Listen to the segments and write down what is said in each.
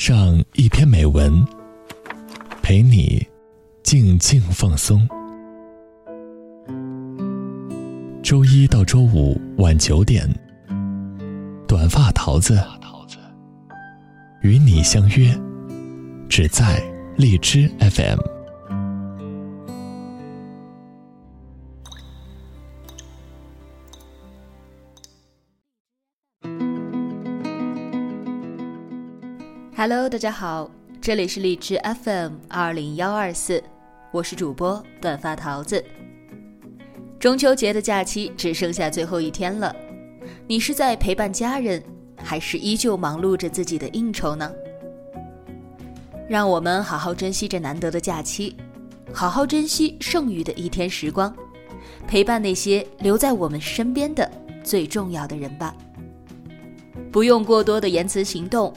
上一篇美文，陪你静静放松。周一到周五晚九点，短发桃子与你相约，只在荔枝 FM。Hello，大家好，这里是荔枝 FM 二零幺二四，我是主播短发桃子。中秋节的假期只剩下最后一天了，你是在陪伴家人，还是依旧忙碌着自己的应酬呢？让我们好好珍惜这难得的假期，好好珍惜剩余的一天时光，陪伴那些留在我们身边的最重要的人吧。不用过多的言辞行动。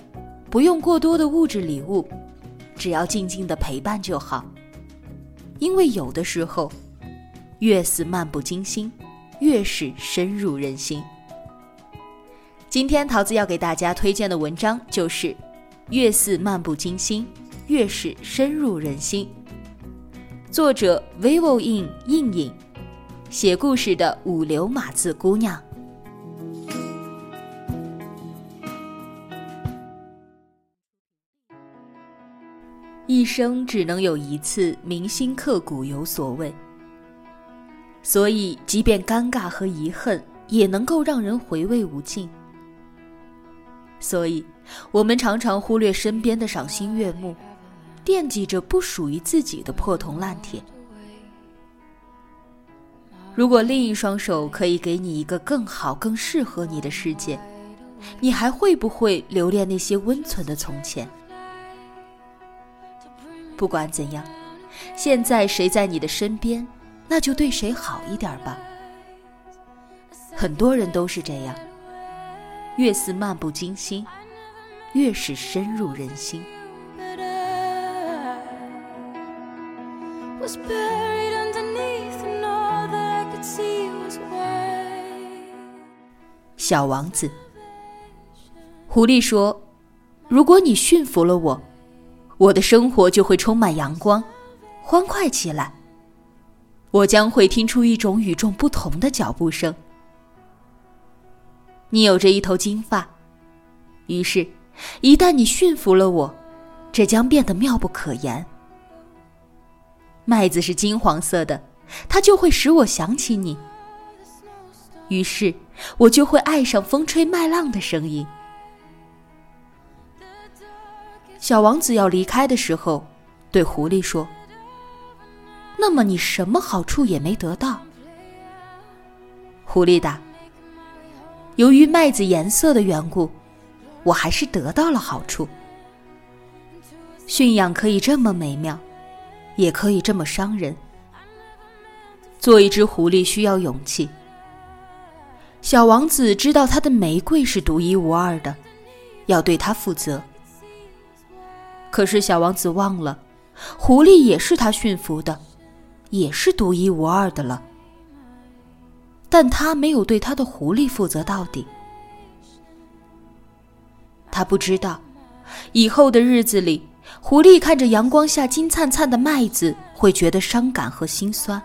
不用过多的物质礼物，只要静静的陪伴就好。因为有的时候，越是漫不经心，越是深入人心。今天桃子要给大家推荐的文章就是“越是漫不经心，越是深入人心”。作者 vivo in 应影，写故事的五流码字姑娘。一生只能有一次铭心刻骨，有所谓。所以，即便尴尬和遗恨，也能够让人回味无尽。所以，我们常常忽略身边的赏心悦目，惦记着不属于自己的破铜烂铁。如果另一双手可以给你一个更好、更适合你的世界，你还会不会留恋那些温存的从前？不管怎样，现在谁在你的身边，那就对谁好一点吧。很多人都是这样，越是漫不经心，越是深入人心。小王子，狐狸说：“如果你驯服了我。”我的生活就会充满阳光，欢快起来。我将会听出一种与众不同的脚步声。你有着一头金发，于是，一旦你驯服了我，这将变得妙不可言。麦子是金黄色的，它就会使我想起你。于是，我就会爱上风吹麦浪的声音。小王子要离开的时候，对狐狸说：“那么你什么好处也没得到。”狐狸答：“由于麦子颜色的缘故，我还是得到了好处。驯养可以这么美妙，也可以这么伤人。做一只狐狸需要勇气。小王子知道他的玫瑰是独一无二的，要对它负责。”可是小王子忘了，狐狸也是他驯服的，也是独一无二的了。但他没有对他的狐狸负责到底。他不知道，以后的日子里，狐狸看着阳光下金灿灿的麦子，会觉得伤感和心酸，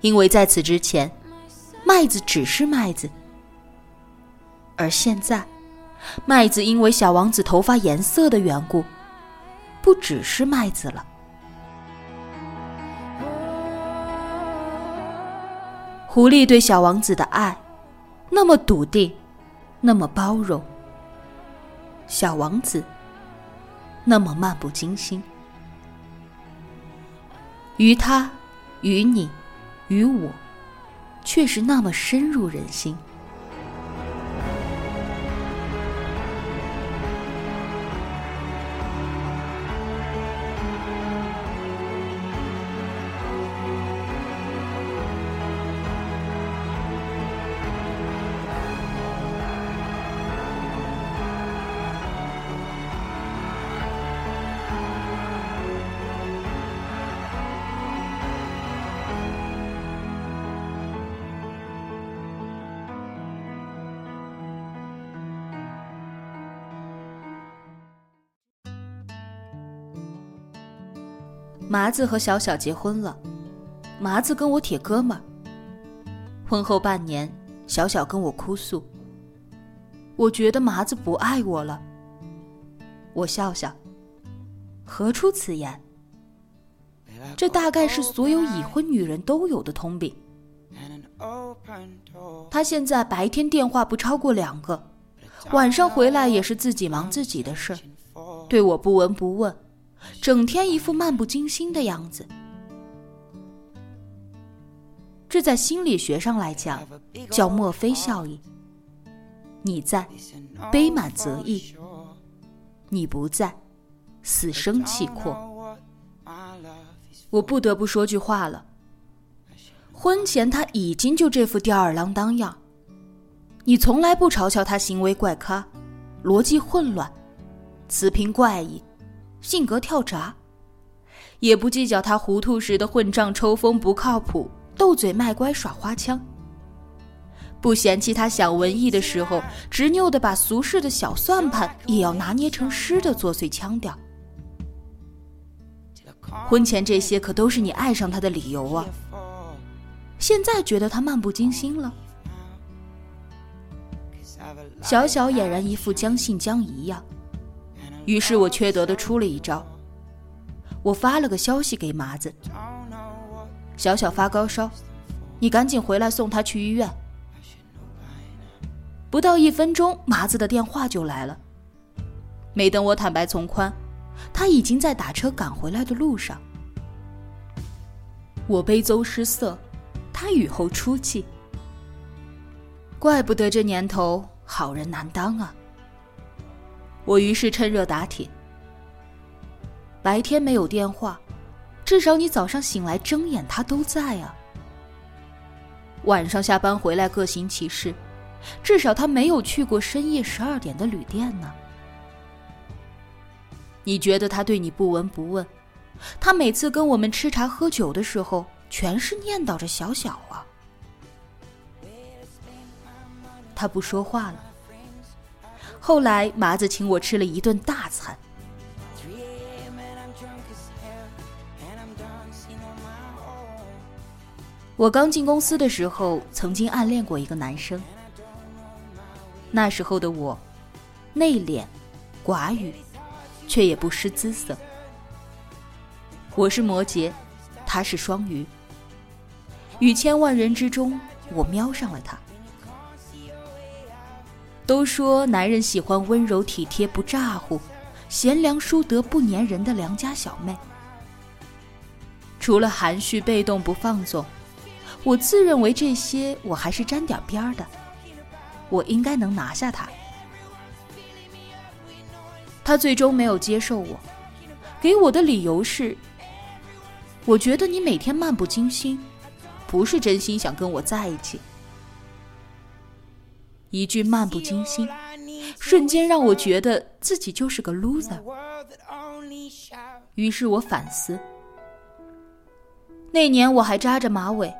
因为在此之前，麦子只是麦子，而现在。麦子因为小王子头发颜色的缘故，不只是麦子了。狐狸对小王子的爱，那么笃定，那么包容。小王子，那么漫不经心。于他，于你，于我，却是那么深入人心。麻子和小小结婚了，麻子跟我铁哥们儿。婚后半年，小小跟我哭诉：“我觉得麻子不爱我了。”我笑笑：“何出此言？这大概是所有已婚女人都有的通病。他现在白天电话不超过两个，晚上回来也是自己忙自己的事，对我不闻不问。”整天一副漫不经心的样子，这在心理学上来讲叫墨菲效应。你在，悲满则溢；你不在，死生契阔。我不得不说句话了。婚前他已经就这副吊儿郎当样，你从来不嘲笑他行为怪咖、逻辑混乱、词频怪异。性格跳闸，也不计较他糊涂时的混账抽风不靠谱，斗嘴卖乖耍花腔。不嫌弃他想文艺的时候，执拗的把俗世的小算盘也要拿捏成诗的作祟腔调。婚前这些可都是你爱上他的理由啊！现在觉得他漫不经心了？小小俨然一副将信将疑样。于是我缺德的出了一招，我发了个消息给麻子：“小小发高烧，你赶紧回来送他去医院。”不到一分钟，麻子的电话就来了。没等我坦白从宽，他已经在打车赶回来的路上。我悲邹失色，他雨后出气。怪不得这年头好人难当啊！我于是趁热打铁。白天没有电话，至少你早上醒来睁眼，他都在啊。晚上下班回来各行其事，至少他没有去过深夜十二点的旅店呢。你觉得他对你不闻不问？他每次跟我们吃茶喝酒的时候，全是念叨着小小啊。他不说话了。后来麻子请我吃了一顿大餐。我刚进公司的时候，曾经暗恋过一个男生。那时候的我，内敛、寡语，却也不失姿色。我是摩羯，他是双鱼。于千万人之中，我瞄上了他。都说男人喜欢温柔体贴不咋呼、贤良淑德不粘人的良家小妹。除了含蓄被动不放纵，我自认为这些我还是沾点边儿的。我应该能拿下他。他最终没有接受我，给我的理由是：我觉得你每天漫不经心，不是真心想跟我在一起。一句漫不经心，瞬间让我觉得自己就是个 loser。于是我反思，那年我还扎着马尾，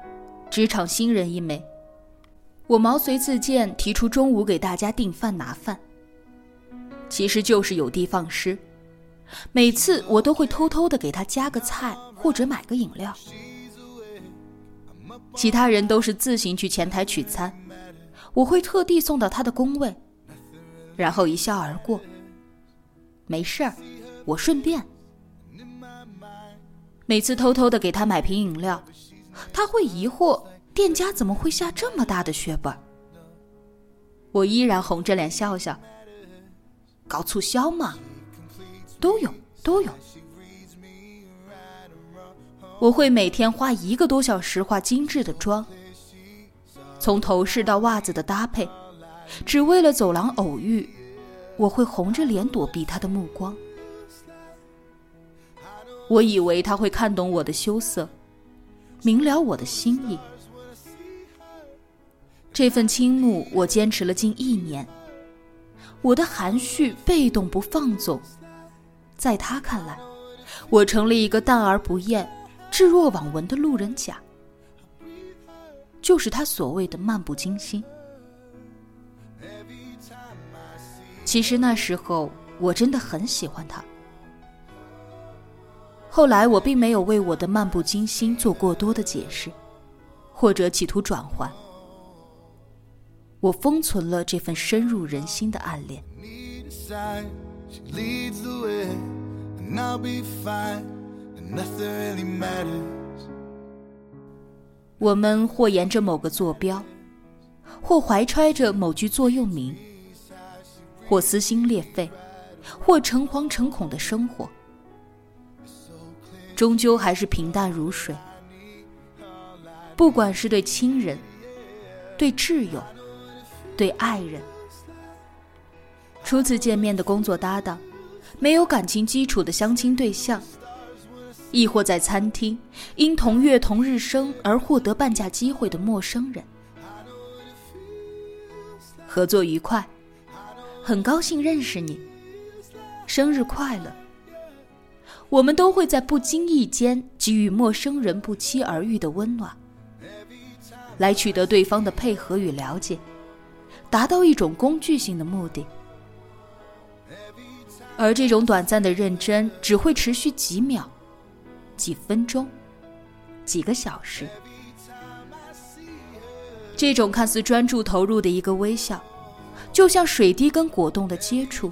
职场新人一枚。我毛遂自荐提出中午给大家订饭拿饭，其实就是有的放矢。每次我都会偷偷的给他加个菜或者买个饮料，其他人都是自行去前台取餐。我会特地送到他的工位，然后一笑而过。没事儿，我顺便。每次偷偷的给他买瓶饮料，他会疑惑店家怎么会下这么大的血本。我依然红着脸笑笑。搞促销嘛，都有都有。我会每天花一个多小时化精致的妆。从头饰到袜子的搭配，只为了走廊偶遇，我会红着脸躲避他的目光。我以为他会看懂我的羞涩，明了我的心意。这份倾慕我坚持了近一年。我的含蓄、被动、不放纵，在他看来，我成了一个淡而不厌、置若罔闻的路人甲。就是他所谓的漫不经心。其实那时候我真的很喜欢他。后来我并没有为我的漫不经心做过多的解释，或者企图转换。我封存了这份深入人心的暗恋。我们或沿着某个坐标，或怀揣着某句座右铭，或撕心裂肺，或诚惶诚恐的生活，终究还是平淡如水。不管是对亲人，对挚友。对爱人，初次见面的工作搭档，没有感情基础的相亲对象，亦或在餐厅因同月同日生而获得半价机会的陌生人，合作愉快，很高兴认识你，生日快乐。我们都会在不经意间给予陌生人不期而遇的温暖，来取得对方的配合与了解。达到一种工具性的目的，而这种短暂的认真只会持续几秒、几分钟、几个小时。这种看似专注投入的一个微笑，就像水滴跟果冻的接触，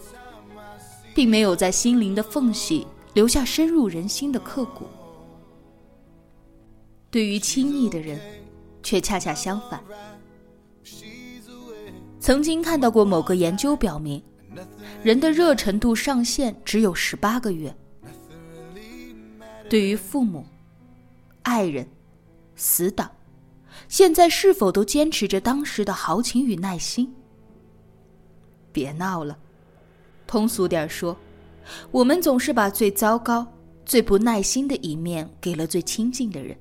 并没有在心灵的缝隙留下深入人心的刻骨。对于亲密的人，却恰恰相反。曾经看到过某个研究表明，人的热程度上限只有十八个月。对于父母、爱人、死党，现在是否都坚持着当时的豪情与耐心？别闹了，通俗点说，我们总是把最糟糕、最不耐心的一面给了最亲近的人。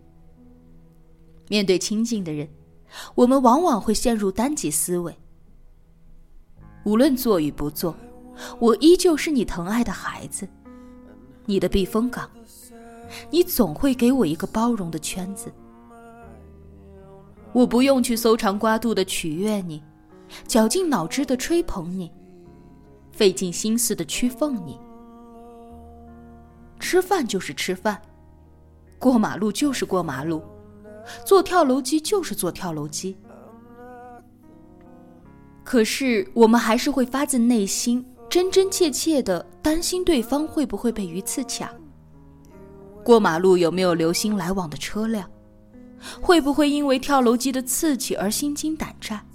面对亲近的人，我们往往会陷入单极思维。无论做与不做，我依旧是你疼爱的孩子，你的避风港。你总会给我一个包容的圈子，我不用去搜肠刮肚的取悦你，绞尽脑汁的吹捧你，费尽心思的屈奉你。吃饭就是吃饭，过马路就是过马路，坐跳楼机就是坐跳楼机。可是，我们还是会发自内心、真真切切的担心对方会不会被鱼刺卡。过马路有没有流星来往的车辆？会不会因为跳楼机的刺激而心惊胆战？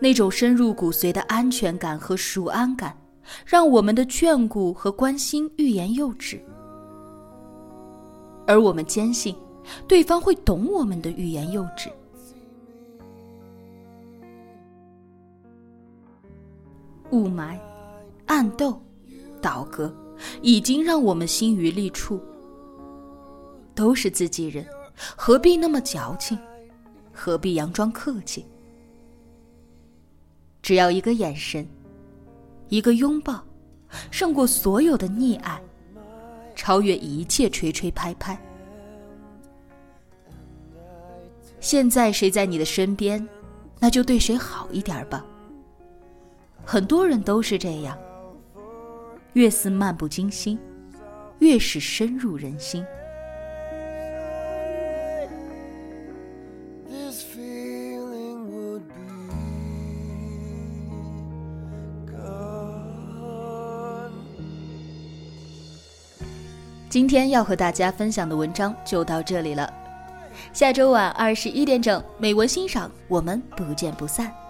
那种深入骨髓的安全感和熟安感，让我们的眷顾和关心欲言又止。而我们坚信，对方会懂我们的欲言又止。雾霾、暗斗、倒戈，已经让我们心于力处。都是自己人，何必那么矫情？何必佯装客气？只要一个眼神，一个拥抱，胜过所有的溺爱，超越一切吹吹拍拍。现在谁在你的身边，那就对谁好一点吧。很多人都是这样，越是漫不经心，越是深入人心。今天要和大家分享的文章就到这里了，下周晚二十一点整，美文欣赏，我们不见不散。